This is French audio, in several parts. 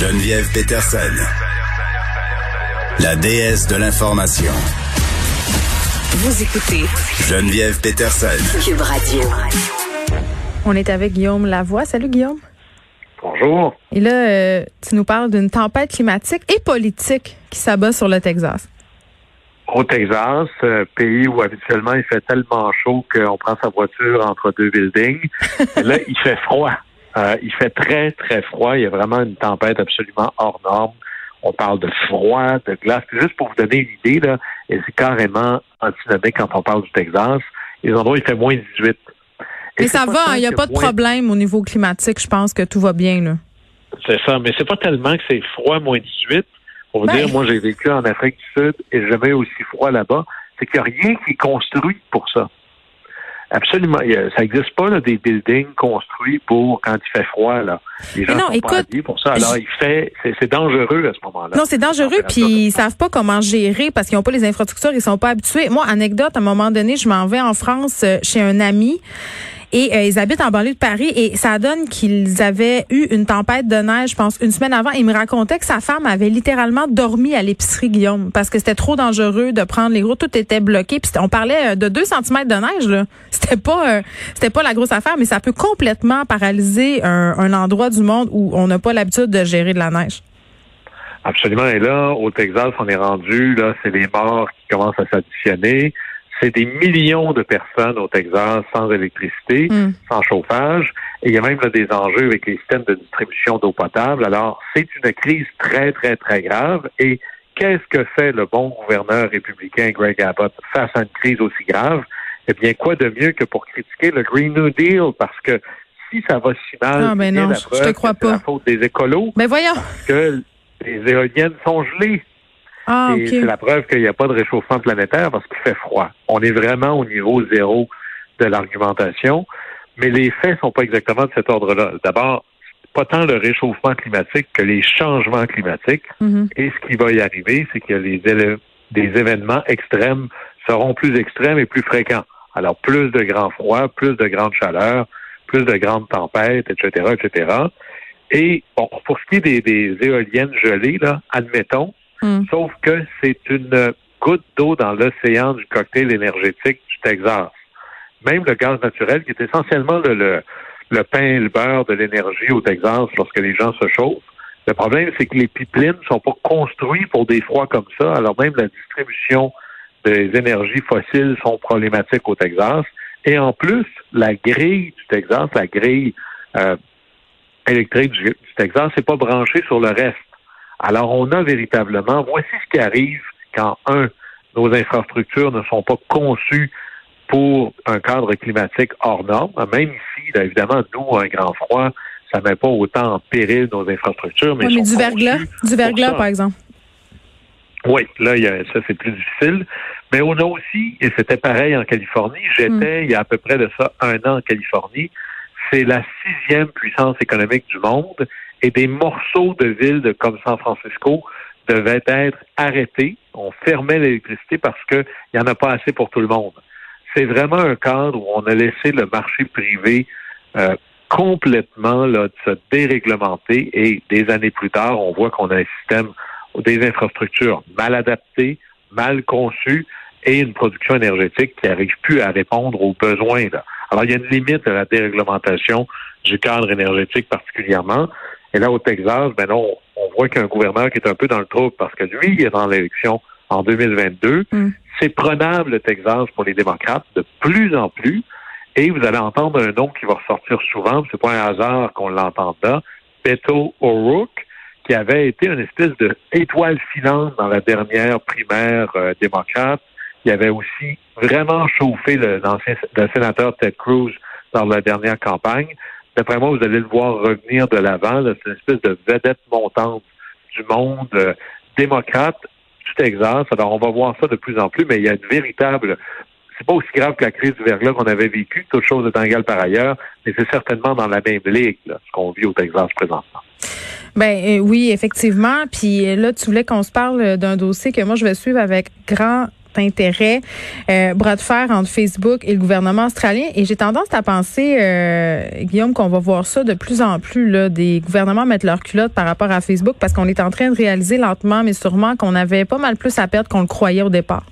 Geneviève Peterson, la déesse de l'information. Vous écoutez Geneviève Peterson. Cube Radio. On est avec Guillaume Lavoie. Salut Guillaume. Bonjour. Et là, euh, tu nous parles d'une tempête climatique et politique qui s'abat sur le Texas. Au Texas, euh, pays où habituellement il fait tellement chaud qu'on prend sa voiture entre deux buildings. là, il fait froid. Euh, il fait très, très froid. Il y a vraiment une tempête absolument hors norme. On parle de froid, de glace. juste pour vous donner une idée, là, et c'est carrément antinomique quand on parle du Texas. Les endroits, il fait moins 18. Mais ça va, il n'y a pas de problème au niveau climatique. Je pense que tout va bien. là. C'est ça, mais c'est pas tellement que c'est froid, moins 18. Pour vous Ben. dire, moi, j'ai vécu en Afrique du Sud et jamais aussi froid là-bas. C'est qu'il n'y a rien qui est construit pour ça. Absolument. Ça n'existe pas là, des buildings construits pour quand il fait froid. Là. Les gens Mais non, sont écoute, pour ça. Alors, je- il fait, c'est, c'est dangereux à ce moment-là. Non, c'est dangereux, puis ils savent pas comment gérer parce qu'ils n'ont pas les infrastructures, ils sont pas habitués. Moi, anecdote, à un moment donné, je m'en vais en France euh, chez un ami. Et euh, ils habitent en banlieue de Paris et ça donne qu'ils avaient eu une tempête de neige, je pense, une semaine avant. Il me racontait que sa femme avait littéralement dormi à l'épicerie, Guillaume, parce que c'était trop dangereux de prendre les routes. Tout était bloqué. Puis on parlait euh, de 2 cm de neige. là. C'était pas, euh, c'était pas la grosse affaire, mais ça peut complètement paralyser un, un endroit du monde où on n'a pas l'habitude de gérer de la neige. Absolument. Et là, au Texas, on est rendu, là, c'est les morts qui commencent à s'additionner. C'est des millions de personnes au Texas sans électricité, Mm. sans chauffage. Et il y a même là, des enjeux avec les systèmes de distribution d'eau potable. Alors, c'est une crise très, très, très grave. Et qu'est-ce que fait le bon gouverneur républicain Greg Abbott face à une crise aussi grave? Eh bien, quoi de mieux que pour critiquer le Green New Deal? Parce que si ça va si mal, Ah, ben c'est non, la je- je preuve te crois que c'est la pas. faute des écolos Ben voyons. que les éoliennes sont gelées. Ah, c'est la preuve qu'il n'y a pas de réchauffement planétaire parce qu'il fait froid. On est vraiment au niveau zéro de l'argumentation, mais les faits sont pas exactement de cet ordre-là. D'abord, pas tant le réchauffement climatique que les changements climatiques. Mhm. Et ce qui va y arriver, c'est que les des événements extrêmes seront plus extrêmes et plus fréquents. Alors, plus de grands froids, plus de grandes chaleurs, plus de grandes tempêtes, etc., etc. Et bon, pour ce qui est des, des éoliennes gelées, là, admettons, Mm. sauf que c'est une goutte d'eau dans l'océan du cocktail énergétique du Texas. Même le gaz naturel, qui est essentiellement le, le, le pain et le beurre de l'énergie au Texas lorsque les gens se chauffent, le problème, c'est que les pipelines ne sont pas construits pour des froids comme ça. Alors même la distribution des énergies fossiles sont problématiques au Texas. Et en plus, la grille du Texas, la grille euh, électrique du, du Texas, n'est pas branchée sur le reste. Alors on a véritablement, voici ce qui arrive quand, un, nos infrastructures ne sont pas conçues pour un cadre climatique hors norme. Même ici, là, évidemment, nous, un grand froid, ça ne met pas autant en péril nos infrastructures. Mais, sont du verglas, du verglas, par exemple. Oui, là, il y a, ça, c'est plus difficile. Mais on a aussi, et c'était pareil en Californie, j'étais il y a à peu près de ça un an en Californie, c'est la sixième puissance économique du monde et des morceaux de villes comme San Francisco devaient être arrêtés. On fermait l'électricité parce qu'il n'y en a pas assez pour tout le monde. C'est vraiment un cadre où on a laissé le marché privé euh, complètement là, de se déréglementer et des années plus tard, on voit qu'on a un système des infrastructures mal adaptées, mal conçues et une production énergétique qui n'arrive plus à répondre aux besoins. Là. Alors, il y a une limite à la déréglementation du cadre énergétique particulièrement. Et là, au Texas, ben non, on voit qu'il y a un gouverneur qui est un peu dans le trouble parce que lui, il est dans l'élection en 2022. Mm. C'est prenable, le Texas, pour les démocrates, de plus en plus. Et vous allez entendre un nom qui va ressortir souvent, c'est pas un hasard qu'on l'entende là, Beto O'Rourke, qui avait été une espèce de étoile filante dans la dernière primaire euh, démocrate. Il avait aussi vraiment chauffé le, l'ancien- le sénateur Ted Cruz dans la dernière campagne. D'après moi, vous allez le voir revenir de l'avant. C'est une espèce de vedette montante du monde euh, démocrate du Texas. Alors, on va voir ça de plus en plus, mais il y a une véritable c'est pas aussi grave que la crise du verglas qu'on avait vécu, toute chose étant égale par ailleurs, mais c'est certainement dans la même ligue, ce qu'on vit au Texas présentement. Ben euh, oui, effectivement. Puis euh, là, tu voulais qu'on se parle d'un dossier que moi je vais suivre avec grand intérêt, euh, bras de fer entre Facebook et le gouvernement australien. Et j'ai tendance à penser, euh, Guillaume, qu'on va voir ça de plus en plus, là, des gouvernements mettre leur culotte par rapport à Facebook parce qu'on est en train de réaliser lentement, mais sûrement qu'on avait pas mal plus à perdre qu'on le croyait au départ.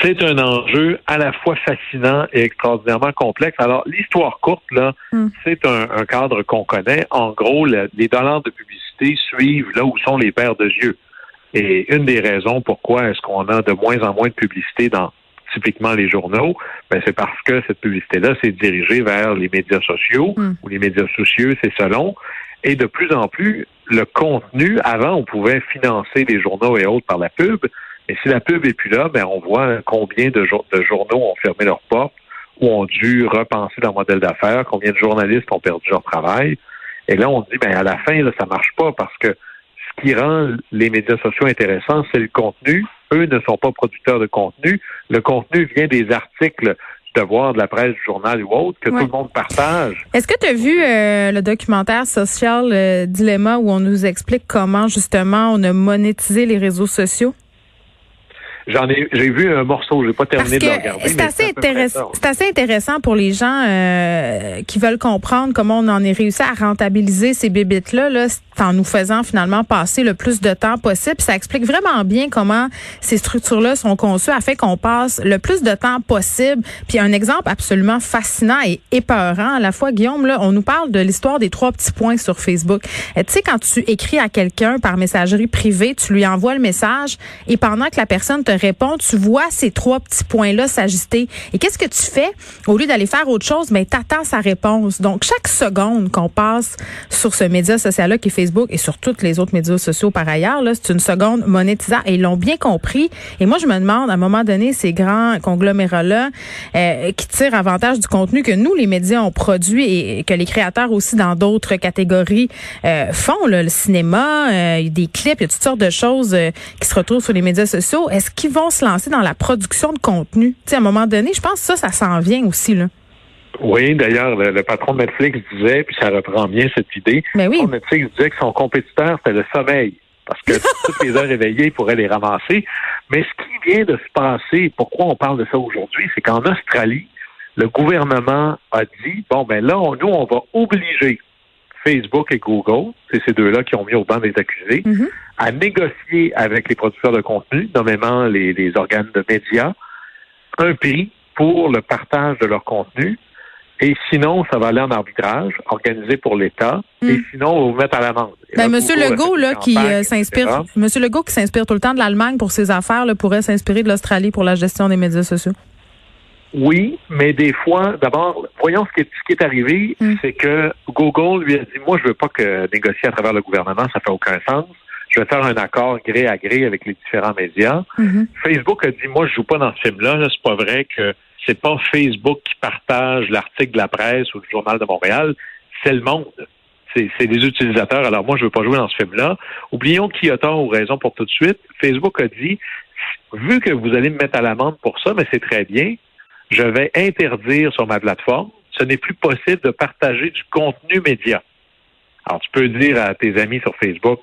C'est un enjeu à la fois fascinant et extraordinairement complexe. Alors, l'histoire courte, là, hmm. c'est un, cadre qu'on connaît. En gros, les dollars de publicité suivent là où sont les paires de yeux. Et une des raisons pourquoi est-ce qu'on a de moins en moins de publicité dans typiquement les journaux, ben c'est parce que cette publicité-là s'est dirigée vers les médias sociaux hmm. ou les médias sociaux, c'est selon. Et de plus en plus, le contenu, avant, on pouvait financer les journaux et autres par la pub, mais si la pub est plus là, ben on voit combien de, de journaux ont fermé leurs portes ou ont dû repenser leur modèle d'affaires, combien de journalistes ont perdu leur travail. Et là, on dit, ben à la fin, là, ça marche pas parce que ce qui rend les médias sociaux intéressants, c'est le contenu. Eux ne sont pas producteurs de contenu. Le contenu vient des articles du devoir de la presse, du journal ou autre, que tout le monde partage. Est-ce que tu as vu euh, le documentaire Social euh, Dilemma où on nous explique comment justement on a monétisé les réseaux sociaux? J'en ai, j'ai vu un morceau, j'ai pas terminé de le regarder. C'est assez intéressant. C'est assez intéressant pour les gens euh, qui veulent comprendre comment on en est réussi à rentabiliser ces bébites là, là, en nous faisant finalement passer le plus de temps possible. Ça explique vraiment bien comment ces structures-là sont conçues afin qu'on passe le plus de temps possible. Puis un exemple absolument fascinant et épeurant à la fois, Guillaume, là, on nous parle de l'histoire des trois petits points sur Facebook. Tu sais, quand tu écris à quelqu'un par messagerie privée, tu lui envoies le message et pendant que la personne te répond, tu vois ces trois petits points-là s'ajuster. Et qu'est-ce que tu fais? Au lieu d'aller faire autre chose, mais ben, attends sa réponse. Donc, chaque seconde qu'on passe sur ce média social-là qui est Facebook et sur tous les autres médias sociaux par ailleurs, là, c'est une seconde monétisable. Et ils l'ont bien compris. Et moi, je me demande, à un moment donné, ces grands conglomérats-là euh, qui tirent avantage du contenu que nous, les médias, ont produit et, que les créateurs aussi dans d'autres catégories euh, font, là, le cinéma, euh, des clips, il y a toutes sortes de choses qui se retrouvent sur les médias sociaux. Est-ce qu'ils vont se lancer dans la production de contenu. Tu sais, à un moment donné, je pense que ça, ça s'en vient aussi, là. Oui, d'ailleurs, le, patron de Netflix disait, puis ça reprend bien cette idée, Mais ben oui. Netflix disait que son compétiteur, c'était le sommeil, parce que toutes les heures éveillées, il pourrait les ramasser. Mais ce qui vient de se passer, pourquoi on parle de ça aujourd'hui, c'est qu'en Australie, le gouvernement a dit, bon, ben là, nous, on va obliger Facebook et Google, c'est ces deux-là qui ont mis au banc des accusés, mm-hmm. à négocier avec les producteurs de contenu, nommément les, les organes de médias, un prix pour le partage de leur contenu. Et sinon, ça va aller en arbitrage, organisé pour l'État. Et hmm. sinon, on va vous mettre à l'amende. Ben, Monsieur Legault, là, qui euh, s'inspire, Monsieur Legault, qui s'inspire tout le temps de l'Allemagne pour ses affaires, là, pourrait s'inspirer de l'Australie pour la gestion des médias sociaux. Oui, mais des fois, d'abord, voyons ce qui est, ce qui est arrivé, hmm. c'est que Google lui a dit, moi, je veux pas que négocier à travers le gouvernement, ça fait aucun sens je vais faire un accord gré à gré avec les différents médias. Mm-hmm. Facebook a dit, moi, je joue pas dans ce film-là. c'est pas vrai que c'est pas Facebook qui partage l'article de la presse ou du journal de Montréal. C'est le monde. C'est des utilisateurs. Alors moi, je veux pas jouer dans ce film-là. Oublions qui a tort ou raison pour tout de suite. Facebook a dit, vu que vous allez me mettre à l'amende pour ça, mais c'est très bien, je vais interdire sur ma plateforme. Ce n'est plus possible de partager du contenu média. Alors, tu peux dire à tes amis sur Facebook,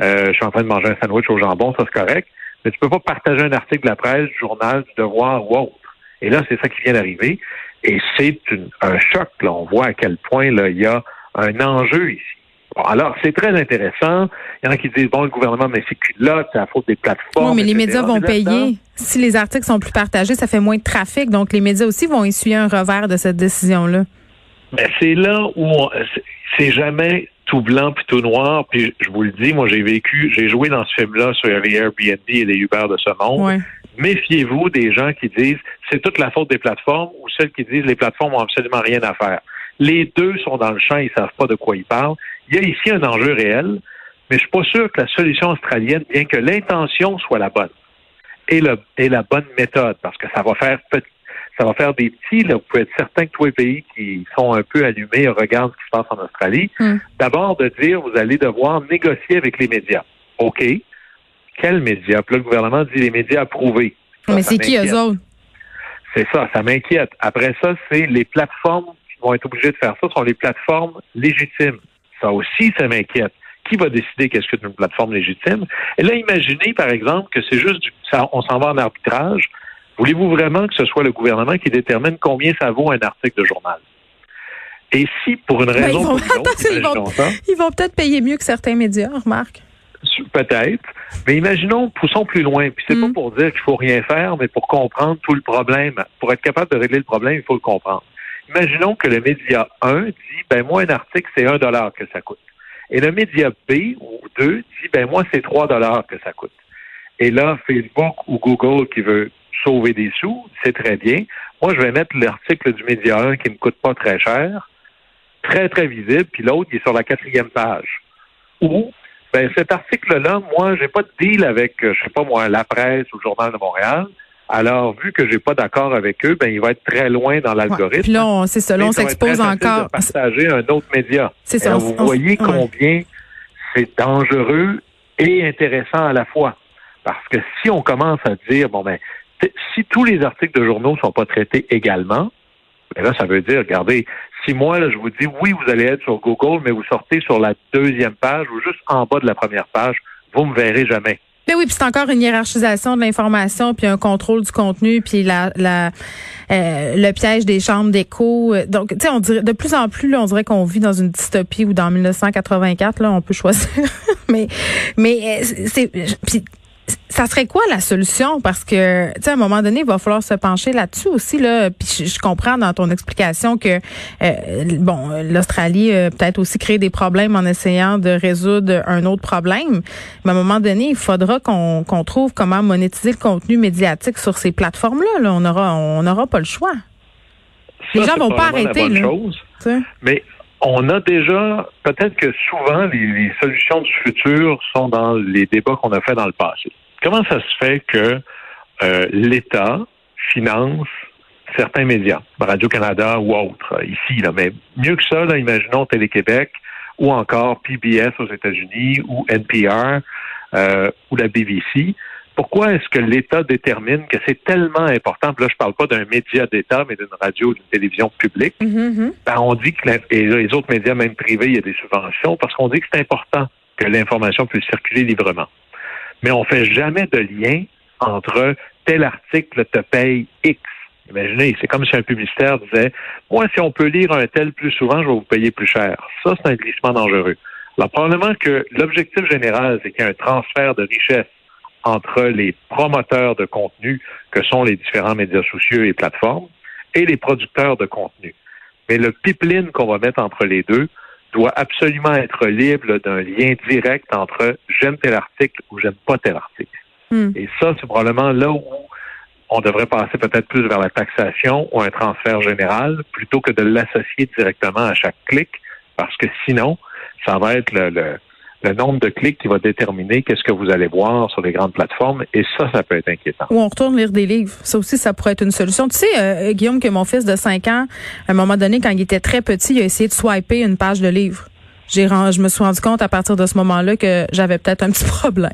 euh, je suis en train de manger un sandwich au jambon, ça c'est correct. Mais tu peux pas partager un article de la presse, du journal, du devoir ou autre. Et là, c'est ça qui vient d'arriver. Et c'est un choc. Là. On voit à quel point là, il y a un enjeu ici. Alors, c'est très intéressant. Il y en a qui disent, bon, le gouvernement met ses là, c'est la faute des plateformes. Oui, mais les médias vont payer. Si les articles sont plus partagés, ça fait moins de trafic. Donc, les médias aussi vont essuyer un revers de cette décision-là. Ben, c'est là où c'est jamais tout blanc puis tout noir. Puis je vous le dis, moi j'ai vécu, j'ai joué dans ce film-là sur les Airbnb et les Uber de ce monde. Méfiez-vous des gens qui disent c'est toute la faute des plateformes ou celles qui disent les plateformes ont absolument rien à faire. Les deux sont dans le champ, ils savent pas de quoi ils parlent. Il y a ici un enjeu réel, mais je suis pas sûr que la solution australienne, bien que l'intention soit la bonne, le, est la bonne méthode, parce que ça va faire ça va faire des petits. Là. Vous pouvez être certain que tous les pays qui sont un peu allumés regardent ce qui se passe en Australie. Hmm. D'abord, de dire, vous allez devoir négocier avec les médias. OK. Quels médias? Puis là, le gouvernement dit les médias approuvés. Ça, Mais c'est qui eux autres? C'est ça, ça m'inquiète. Après ça, c'est les plateformes qui vont être obligées de faire ça, sont les plateformes légitimes. Ça aussi, ça m'inquiète. Qui va décider qu'est-ce que c'est une plateforme légitime? Et là, imaginez, par exemple, que c'est juste du, ça, on s'en va en arbitrage. Voulez-vous vraiment que ce soit le gouvernement qui détermine combien ça vaut un article de journal? Et si, pour une Ben, raison ils vont- ou une autre, ils vont- imaginons ça, Ils vont peut-être payer mieux que certains médias, remarque. Peut-être. Mais imaginons, poussons plus loin. Puis c'est Mm. pas pour dire qu'il faut rien faire, mais pour comprendre tout le problème. Pour être capable de régler le problème, il faut le comprendre. Imaginons que le média 1 dit, ben moi, un article, c'est un dollar que ça coûte. Et le média B ou 2 dit, ben moi, c'est 3 dollars que ça coûte. Et là, Facebook ou Google qui veut sauver des sous, c'est très bien. Moi, je vais mettre l'article du média 1 qui ne me coûte pas très cher, très, très visible, puis l'autre, il est sur la quatrième page. Ou, ben, cet article-là, moi, j'ai pas de deal avec, euh, je sais pas moi, la presse ou le Journal de Montréal. Alors, vu que j'ai pas d'accord avec eux, ben, il va être très loin dans Ouais. l'algorithme. On- c'est ça, on s'expose encore. De partager un autre média. C'est ça, on- vous on- voyez ouais. combien c'est dangereux et intéressant à la fois. Parce que si on commence à dire, bon ben, si tous les articles de journaux sont pas traités également, ben là, ça veut dire, regardez, si moi, là, je vous dis, oui, vous allez être sur Google, mais vous sortez sur la deuxième page ou juste en bas de la première page, vous me verrez jamais. Ben oui, puis c'est encore une hiérarchisation de l'information, puis un contrôle du contenu, puis la, la euh, le piège des chambres d'écho. Donc, tu sais, on dirait de plus en plus, là, on dirait qu'on vit dans une dystopie ou dans 1984. Là, on peut choisir. mais, mais euh, c'est, puis ça serait quoi la solution? Parce que, tu sais, à un moment donné, il va falloir se pencher là-dessus aussi. Là. Puis je, je comprends dans ton explication que, euh, bon, l'Australie euh, peut-être aussi créer des problèmes en essayant de résoudre un autre problème. Mais à un moment donné, il faudra qu'on qu'on trouve comment monétiser le contenu médiatique sur ces plateformes-là. Là. On aura on n'aura pas le choix. Les gens vont pas arrêter, là. chose. Mais on a déjà, peut-être que souvent, les, solutions du futur sont dans les débats qu'on a fait dans le passé. Comment ça se fait que euh, l'État finance certains médias, Radio-Canada ou autres, euh, ici, là, mais mieux que ça, là, imaginons Télé-Québec ou encore PBS aux États-Unis ou NPR euh, ou la BBC. Pourquoi est-ce que l'État détermine que c'est tellement important, puis là je parle pas d'un média d'État, mais d'une radio ou d'une télévision publique, Mhm, mhm. ben, on dit que la- et les autres médias, même privés, il y a des subventions parce qu'on dit que c'est important que l'information puisse circuler librement. Mais on fait jamais de lien entre tel article te paye X. Imaginez, c'est comme si un publicitaire disait Moi, si on peut lire un tel plus souvent, je vais vous payer plus cher. Ça, c'est un glissement dangereux. Alors, probablement que l'objectif général, c'est qu'il y ait un transfert de richesse entre les promoteurs de contenu que sont les différents médias sociaux et plateformes et les producteurs de contenu. Mais le pipeline qu'on va mettre entre les deux doit absolument être libre d'un lien direct entre j'aime tel article ou j'aime pas tel article. Hmm. Et ça, c'est probablement là où on devrait passer peut-être plus vers la taxation ou un transfert général plutôt que de l'associer directement à chaque clic, parce que sinon, ça va être le, le, le nombre de clics qui va déterminer qu'est-ce que vous allez voir sur les grandes plateformes, et ça, ça peut être inquiétant. Ou on retourne lire des livres. Ça aussi, ça pourrait être une solution. Tu sais, euh, Guillaume, que mon fils de 5 ans, à un moment donné, quand il était très petit, il a essayé de swiper une page de livre. J'ai, je me suis rendu compte à partir de ce moment-là que j'avais peut-être un petit problème.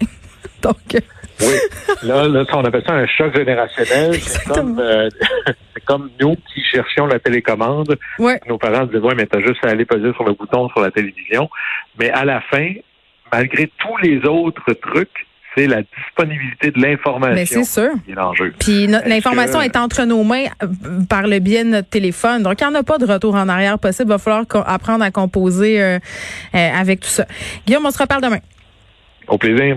Donc, euh, Oui. Là, là, on appelle ça un choc générationnel. C'est comme, euh, comme nous qui cherchions la télécommande. ouais. Nos parents disaient, ouais, mais t'as juste à aller peser sur le bouton sur la télévision. Mais à la fin, malgré tous les autres trucs, c'est la disponibilité de Mais l'information c'est sûr. qui est l'enjeu. Puis no- l'information que- est entre nos mains euh, par le biais de notre téléphone. Donc, il n'y en a pas de retour en arrière possible. Il va falloir co- apprendre à composer euh, euh, avec tout ça. Guillaume, on se reparle demain. Au plaisir.